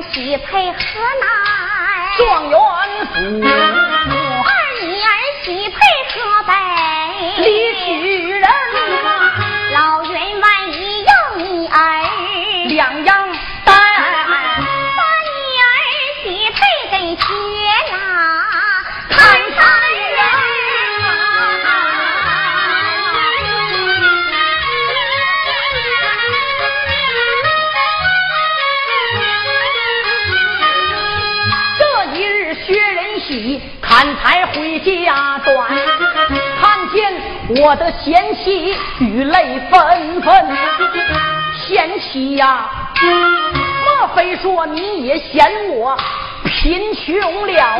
喜配河南，状元府，家转，看见我的贤妻雨泪纷纷。贤妻呀，莫非说你也嫌我贫穷了？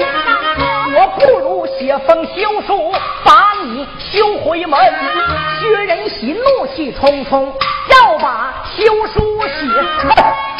我不如写封休书，把你休回门。薛仁喜怒气冲冲，要把休书写。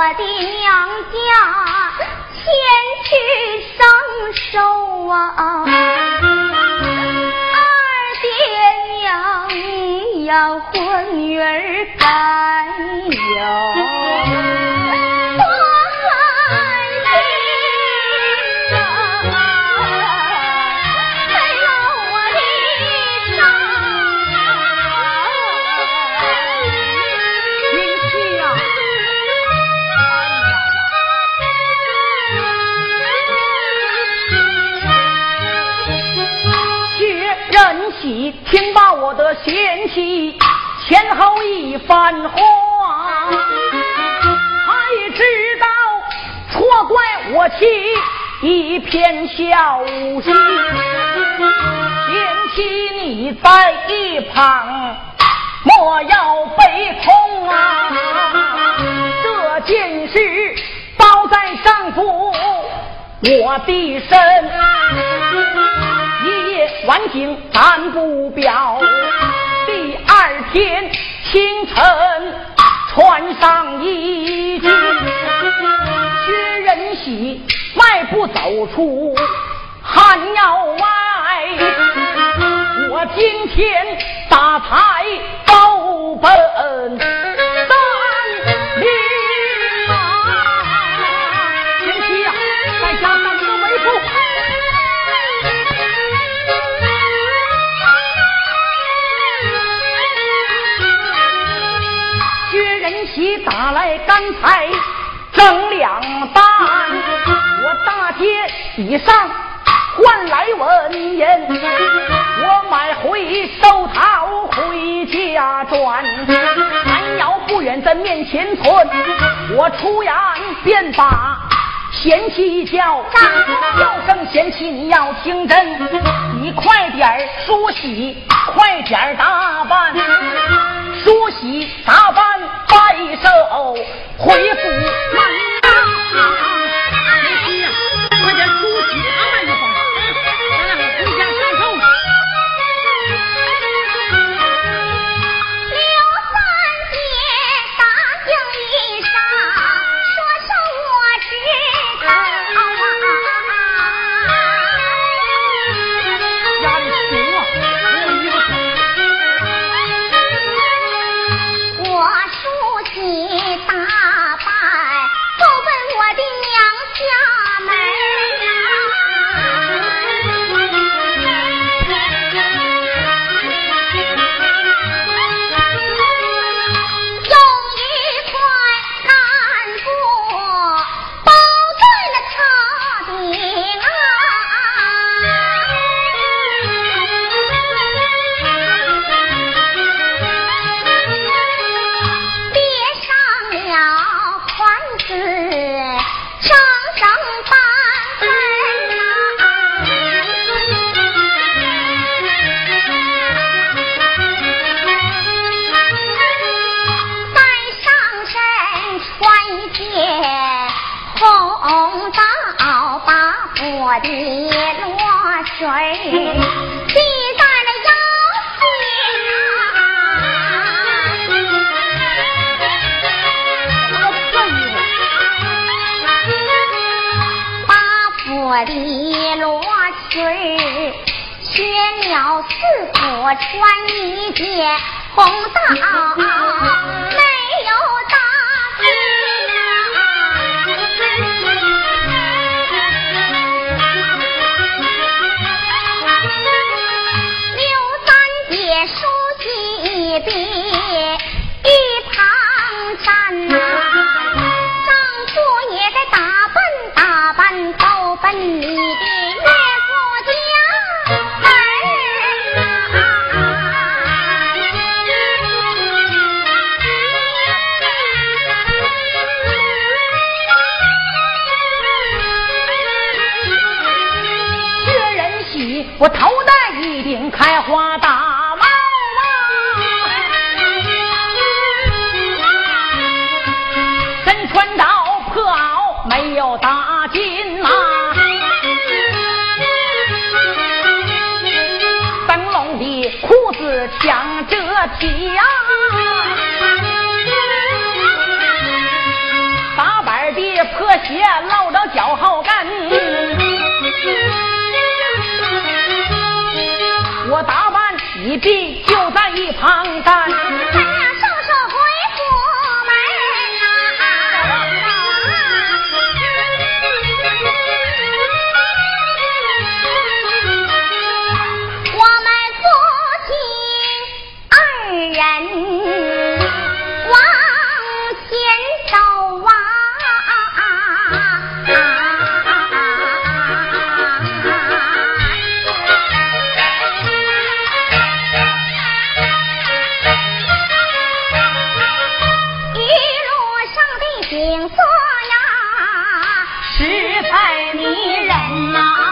我的娘家前去上寿啊！二爹娘，你要和女儿该有。前后一番话，才知道错怪我妻一片孝心。贤妻你在一旁莫要悲痛啊！这件事包在丈夫我的身，一夜晚景咱不表。天清晨穿上衣襟，薛仁喜迈步走出汉窑外。我今天打财高奔打来干柴整两担，我大街以上换来文言，我买回寿桃回家转。山窑不远在面前存，我出言便把贤妻叫，叫声贤妻你要听真，你快点梳洗，快点打扮，梳洗打扮，摆手回府门。我穿一件红大袄。我头戴一顶开花大帽啊，身穿道破袄没有大襟呐，灯笼的裤子抢着提呀，打板的破鞋落着脚后跟。你弟就在一旁太迷人呐。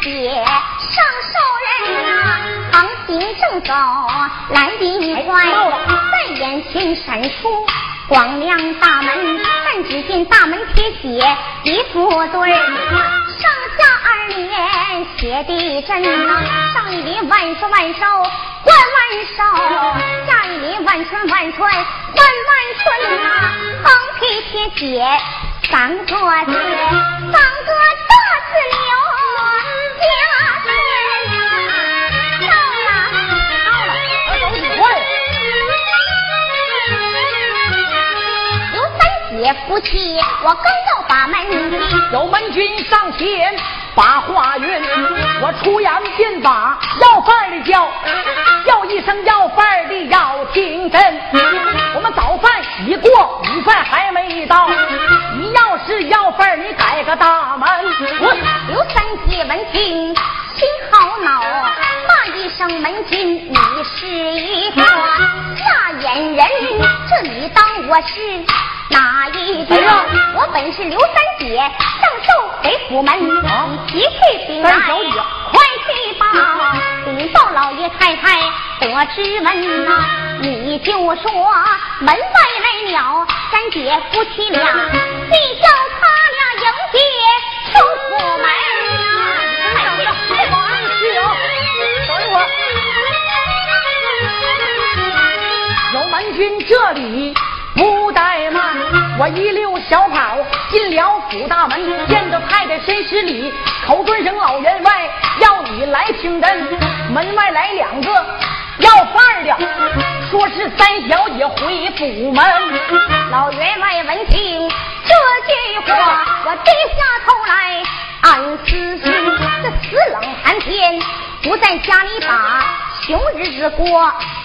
姐上寿人呐、啊，昂正走，来得快，在眼前闪出光亮大门，但只见大门贴写一副对，上下二联写的真呐、上一联万寿万寿。万万寿，下一年万春万春万万春呐、横批贴写三个字，三个字。夫妻，我刚到把门，有门军上前把话云。我出言便把要饭的叫，叫一声要饭的要听真。我们早饭已过，午饭还没到。你要是要饭，你改个大门。我刘三姐闻听心好恼，骂一声门军，你是一个下眼人，这你当我是？哪一个？我本是刘三姐，上寿回府门，一去禀来，快去吧，禀报老爷太太得知门呐。你就说门外来了，三姐夫妻俩，你叫他俩迎接出府门。等一会儿，有门君这里。怠慢，我一溜小跑进了府大门，见着太太申十里，口尊声老员外要你来听真。门外来两个要饭的，说是三小姐回府门。老员外闻听这句话，我低下头来暗思心，这死冷寒天不在家里把穷日子过，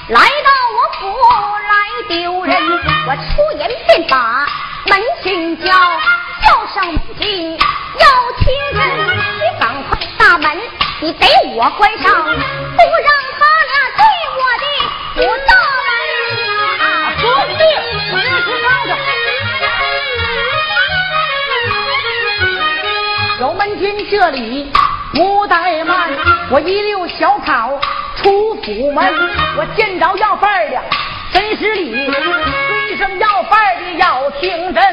来到我府来丢人。我出言便把门军叫，叫上门军要听人。你赶快大门，你给我关上，不让他俩对我的不道来啊！说的对，我这是上的。有门军这里不怠慢，我一溜小跑出府门，我见着要饭的真是礼。声要饭的要听真，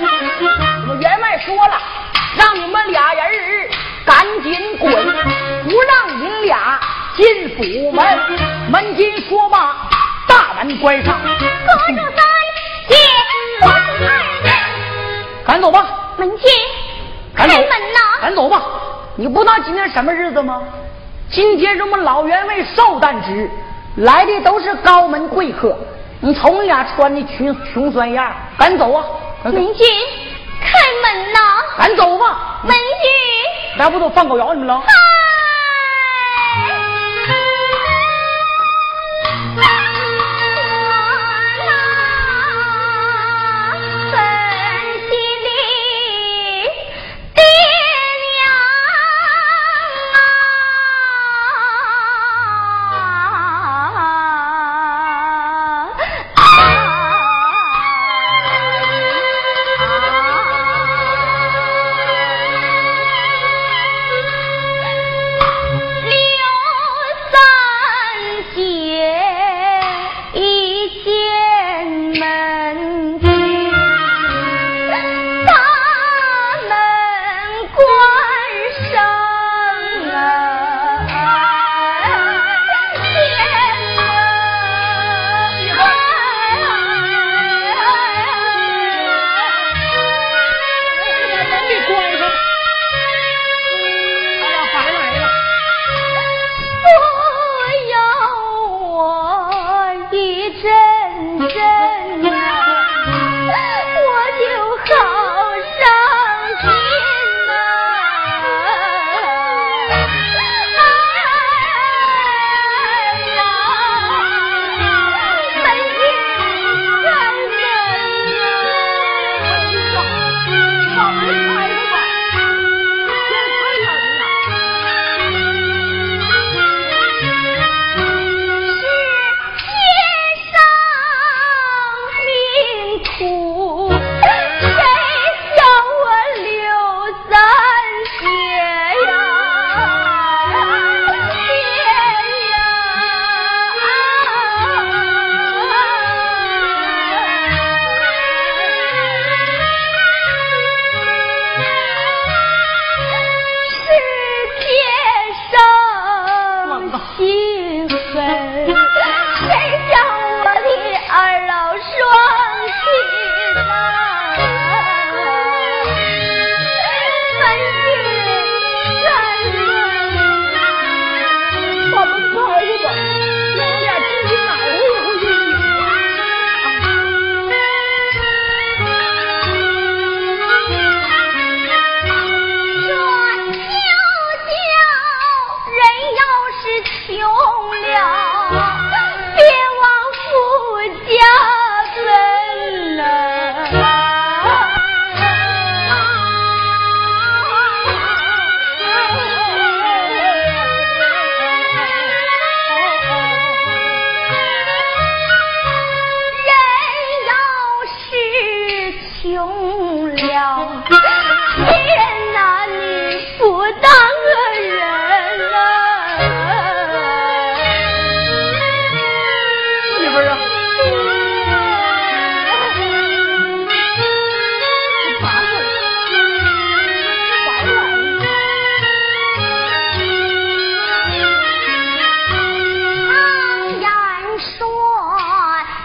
我员外说了，让你们俩人赶紧滚，不让你俩进府门。门金说罢，大门关上。何主三姐，我是二人，赶走吧。门军，开门呐！赶走吧。你不知道今天什么日子吗？今天是我们老员外寿诞之日，来的都是高门贵客。你瞅你俩穿的穷穷酸样，赶走啊！文君，开门呐！赶走吧！门军，那不都放狗咬你们了？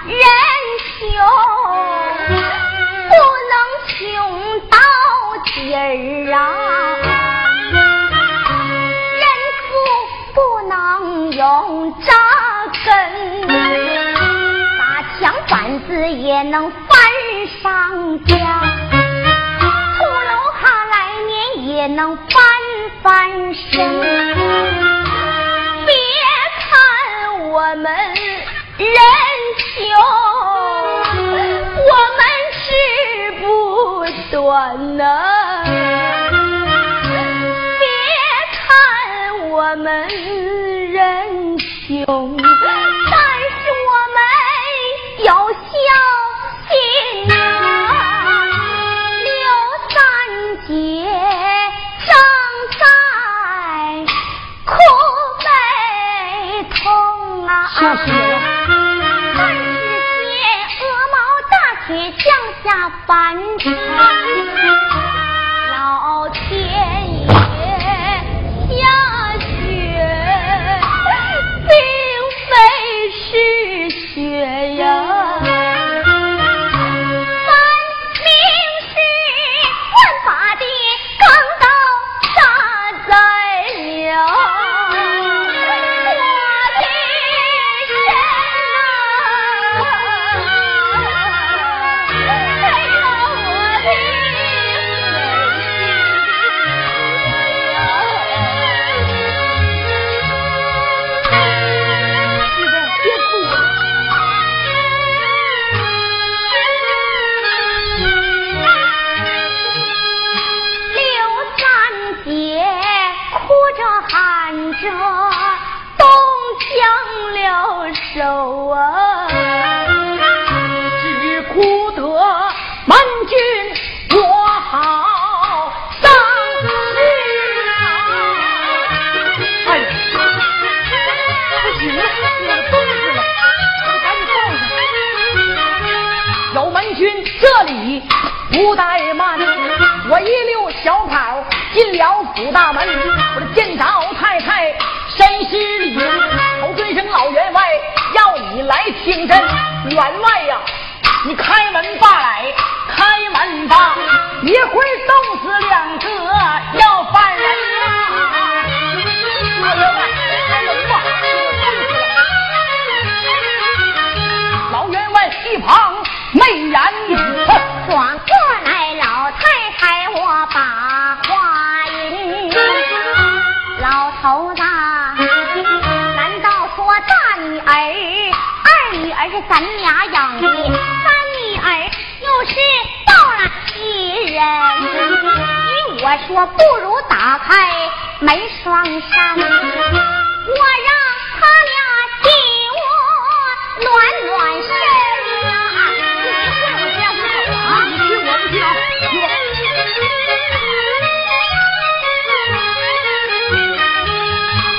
人穷不能穷到底儿啊，人富不能用扎根，打墙板子也能翻上家，土楼哈来年也能翻翻身。别看我们人。no. 我说，不如打开门双扇，我让他俩替我暖暖身啊！我不去啊！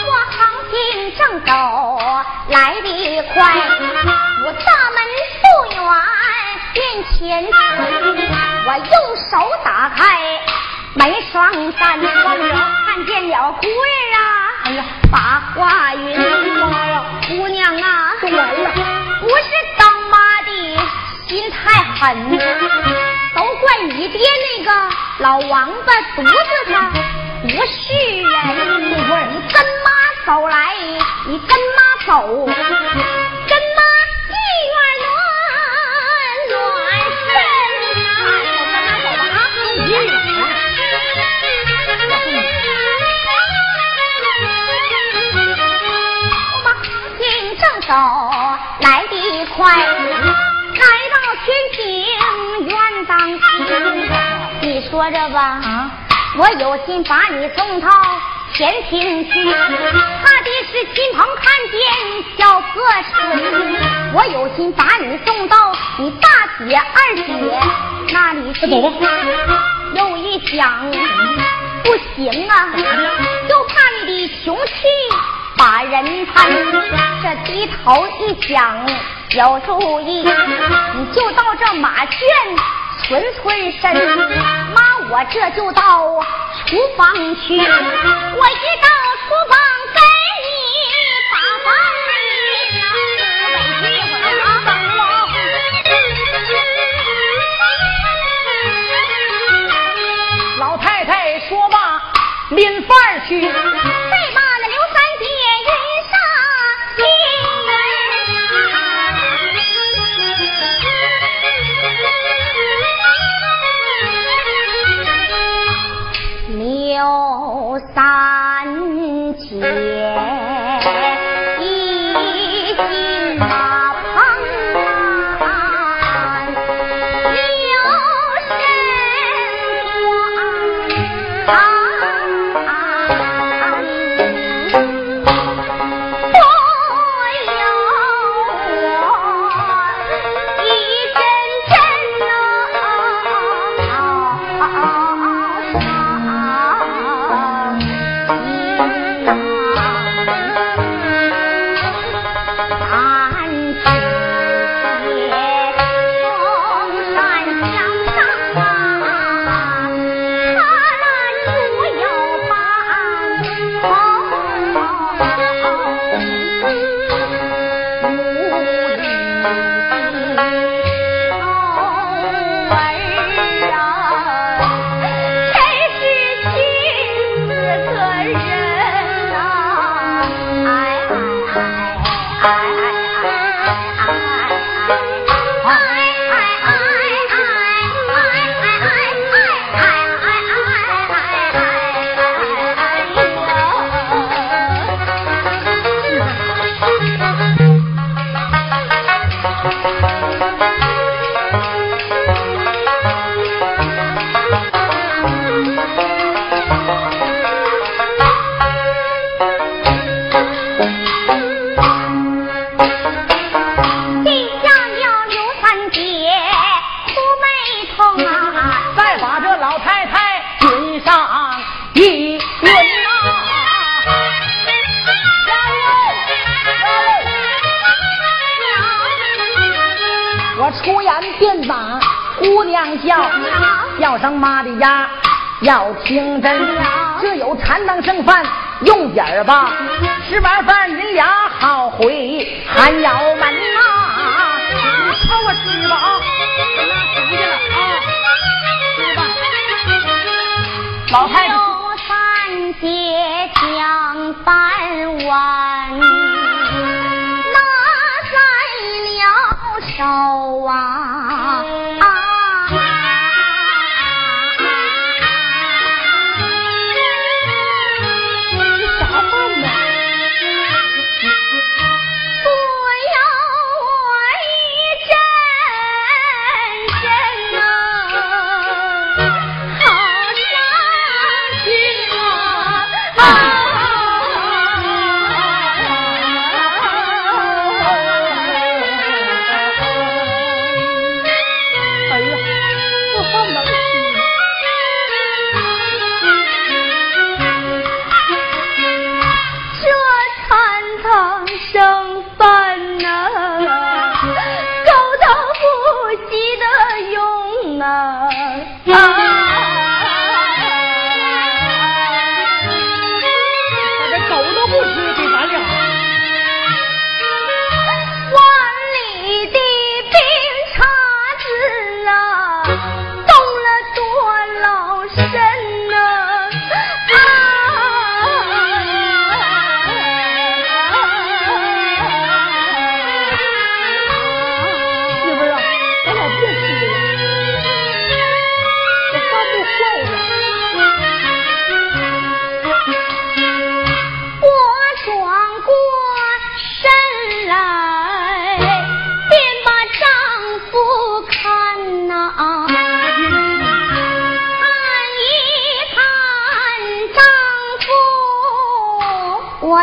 我行进正走。来得快，我大门不远面前我用手打开没双扇，看见了姑爷啊，哎呀，把话云，姑娘啊，不是当妈的心太狠，都怪你爹那个老王八犊子他不是人，你跟妈走来，你跟妈。走，走来得快，来到天庭院当厅，你说着吧，啊，我有心把你送到。前厅去，怕的是亲朋看见小和顺，我有心把你送到你大姐二姐那里去。又一想，不行啊，就怕你的雄气把人攀。这低头一想，有主意，你就到这马圈。存存身，妈，我这就到厨房去。我一到厨房，给你把饭，老太太说罢，拎饭去。Yeah. 要听真，这有禅当剩饭用点儿吧，吃完饭人俩好回寒窑门呐，你看我吃吧啊，拿回去了啊，吃吧，老太太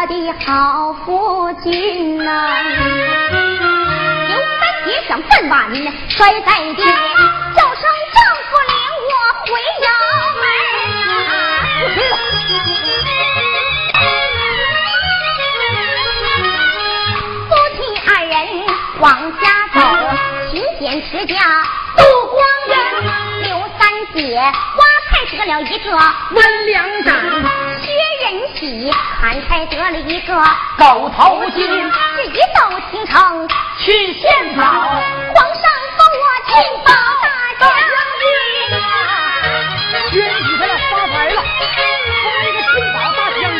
我的好夫君呐，刘三姐想饭碗摔在地，叫声丈夫领我回窑门。夫妻二人往家走，勤俭持家度光阴。刘三姐花菜折了一个温良斩。人喜，俺才得了一个狗头金，这一到京城去献宝，皇上封我庆宝大将军啊！宣起他了，发财了，封一个庆宝大将军。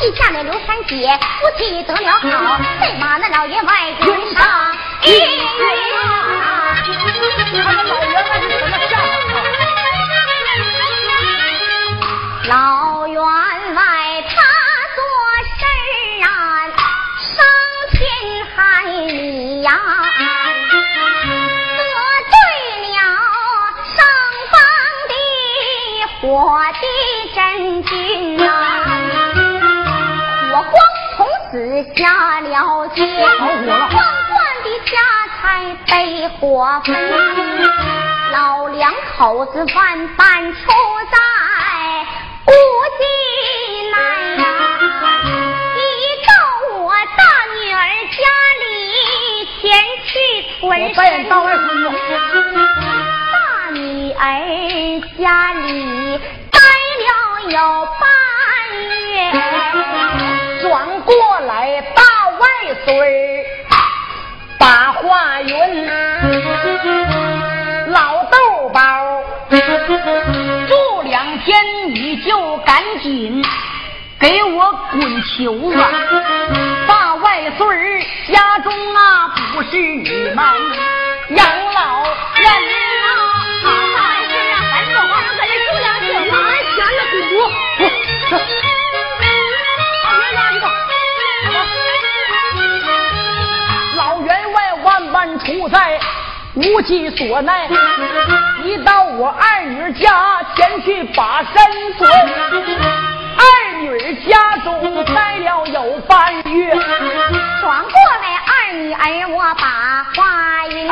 记下了刘三姐，夫妻得了好，再把那老爷外云上一云啊！看那老员外是什么老。员外他做事儿啊，伤天害理呀，得罪了上方的火的真君呐，火光从此下了血，皇冠的家财被火焚，老两口子万般出在。不进来呀！你到我大女儿家里前去存身。大外孙子。大女儿家里待了有半月，转过来大外孙把话云，老豆包。天，你就赶紧给我滚球啊！大外孙儿家中啊，不是你们养老人啊！大外孙啊，咱说话能在无计所奈，一到我二女家前去把身存。二女家中待了有半月，转过来二女儿我把话云。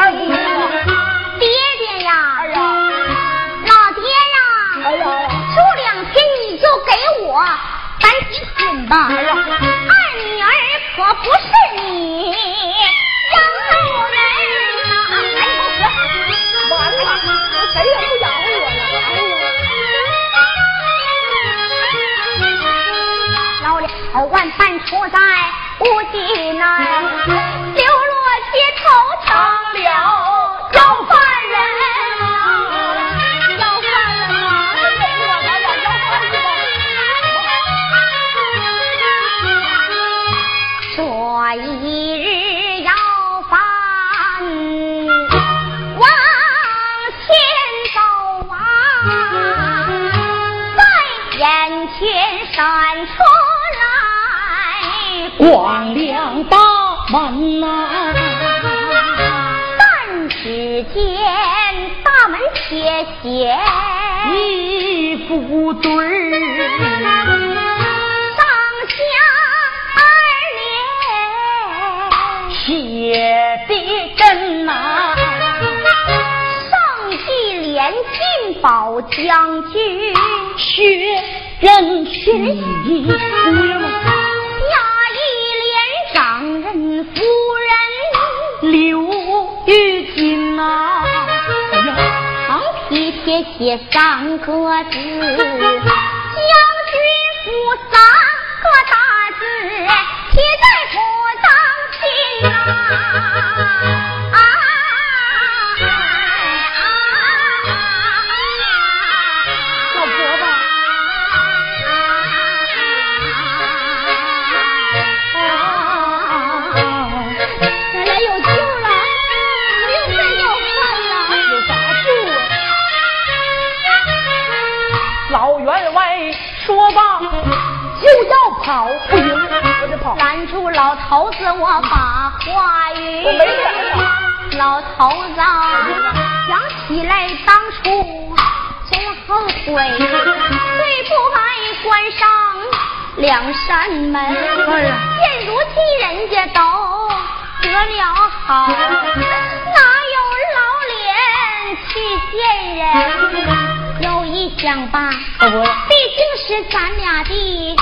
但凡出在无极门一副对儿。写的真呐，上记连进宝将军，薛仁熙，下也上个字。跑，不行，我得跑。拦住老头子，我把话语。老头子想起来当初真后悔，最不该关上两扇门。现如今人家都得了好，哪有老脸去见人？有一想吧，毕竟是咱俩的。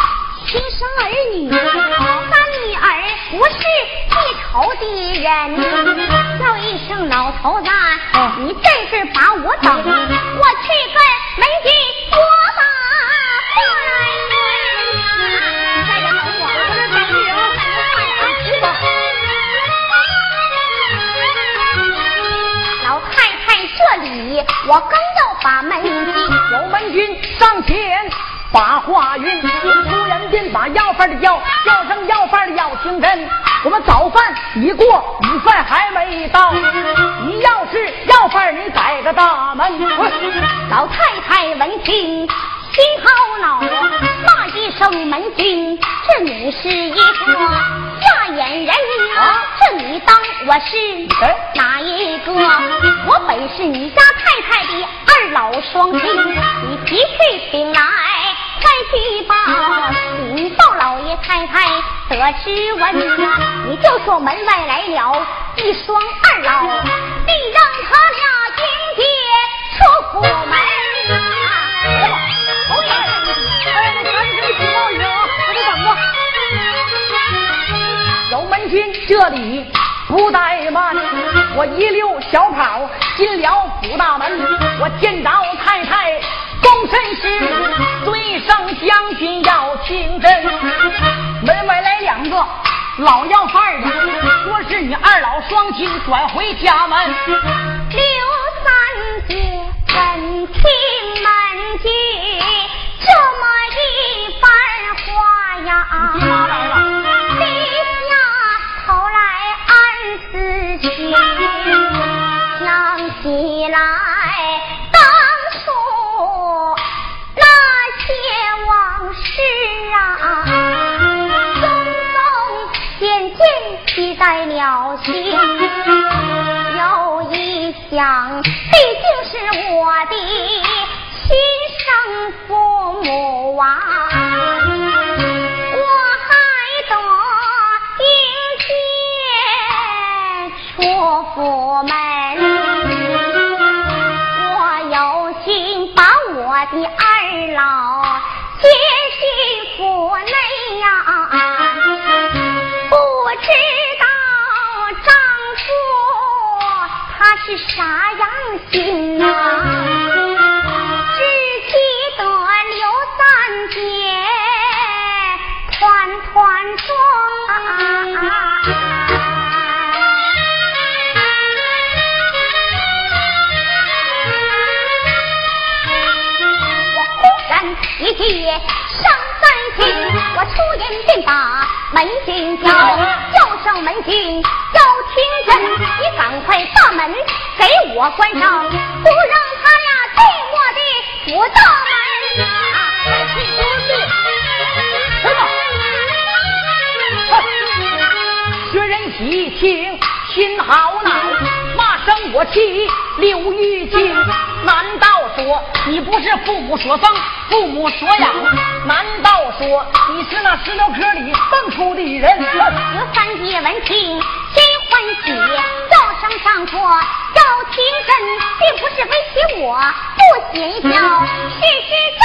亲生儿女，咱女儿不是记仇的人。叫一声老头子，你这是把我等，我去跟门军说把老太太，这里我刚要把门进，有门军上前。把话云，突然间把要饭的叫，叫声要饭的要听真。我们早饭已过，午饭还没到。你要是要饭，你改个大门。老太太闻听心好恼，骂一声门君，这你是一个下眼人啊！这你当我是哪一个？我本是你家太太的二老双亲，你提去请来。快去吧，禀报老爷太太得知闻，你就说门外来了一双二老，必让他俩迎接出府门。啊，我得等着。有门军这里不怠慢，我一溜小跑进了府大门，我见着太太。功臣是将军要听真，门外来两个老要饭的，说是你二老双亲转回家门。刘三姐闻听门军这么一番话呀，低下头来暗自情，想起来。在了心，有一想，毕竟是我的亲生父母啊，我还得迎接出府门，我有心把我的二老接进府内是啥样心呐？只记得刘三姐团团转。我忽然一记上三清，我出言便把门军叫，叫上门军。清晨，你赶快把门给我关上，不让他俩进我的府大门。去仁的，什么？学人喜庆心好恼，骂声我气刘玉清。难道。说你不是父母所生、父母所养？难道。说你是那石头壳里蹦出的人？十三姐闻听。心欢喜，叫声上座要听真，并不是威胁我不贤孝，事实丈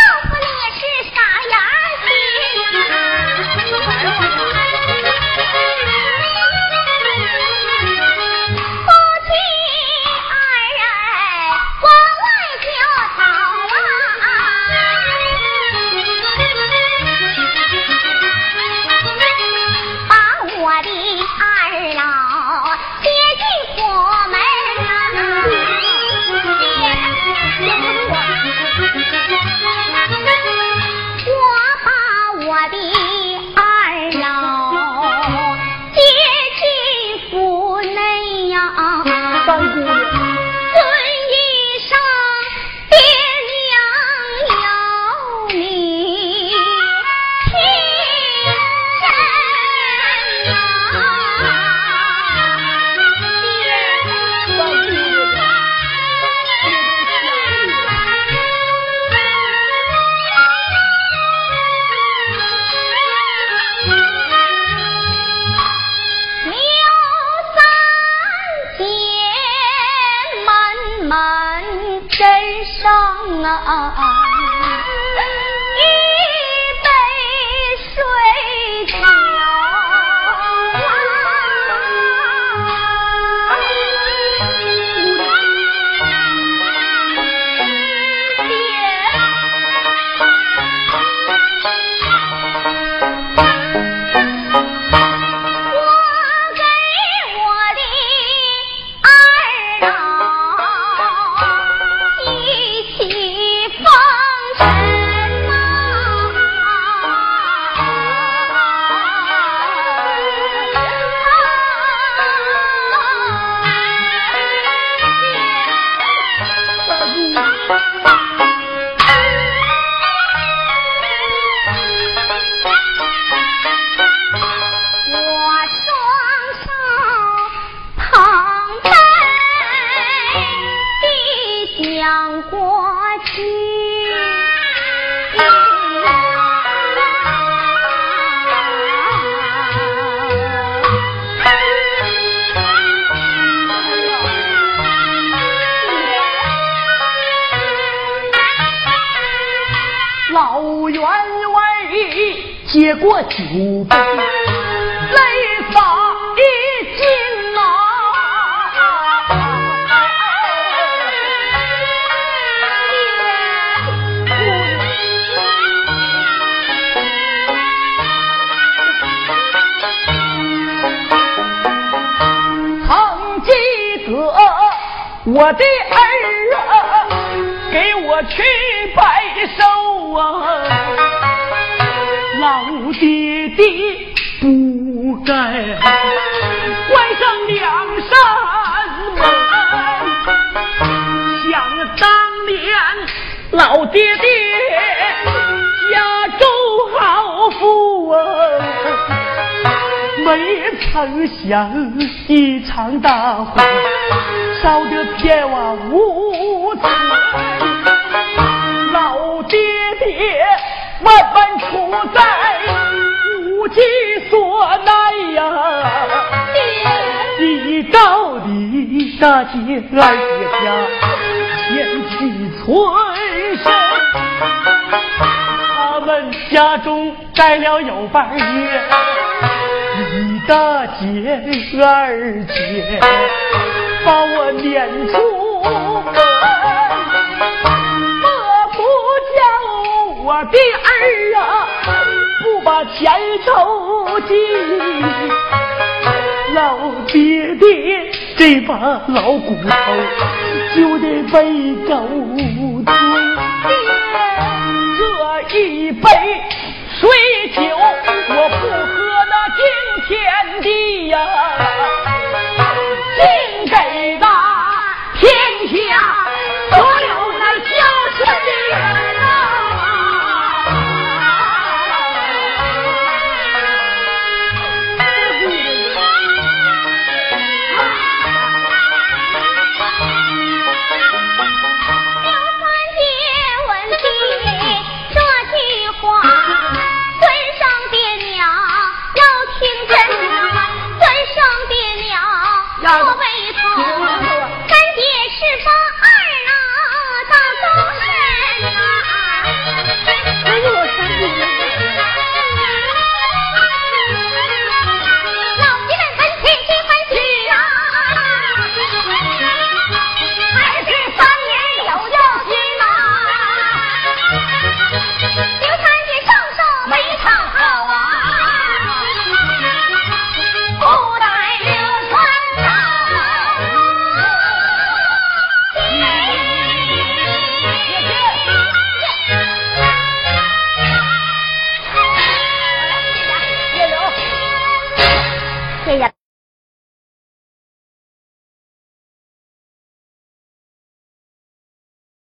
老爹爹不该关上两扇门，想当年老爹爹家中豪富啊，没曾想一场大火。烧得片瓦无存，老爹爹万般处在无计所奈呀！你到底大姐二姐家前妻存身，他们家中待了有半月，你大姐二姐。把我撵出门，我的儿啊，不把钱收集，老爹爹这把老骨头就得被狗吞。这一杯水酒，我不喝那敬天地呀！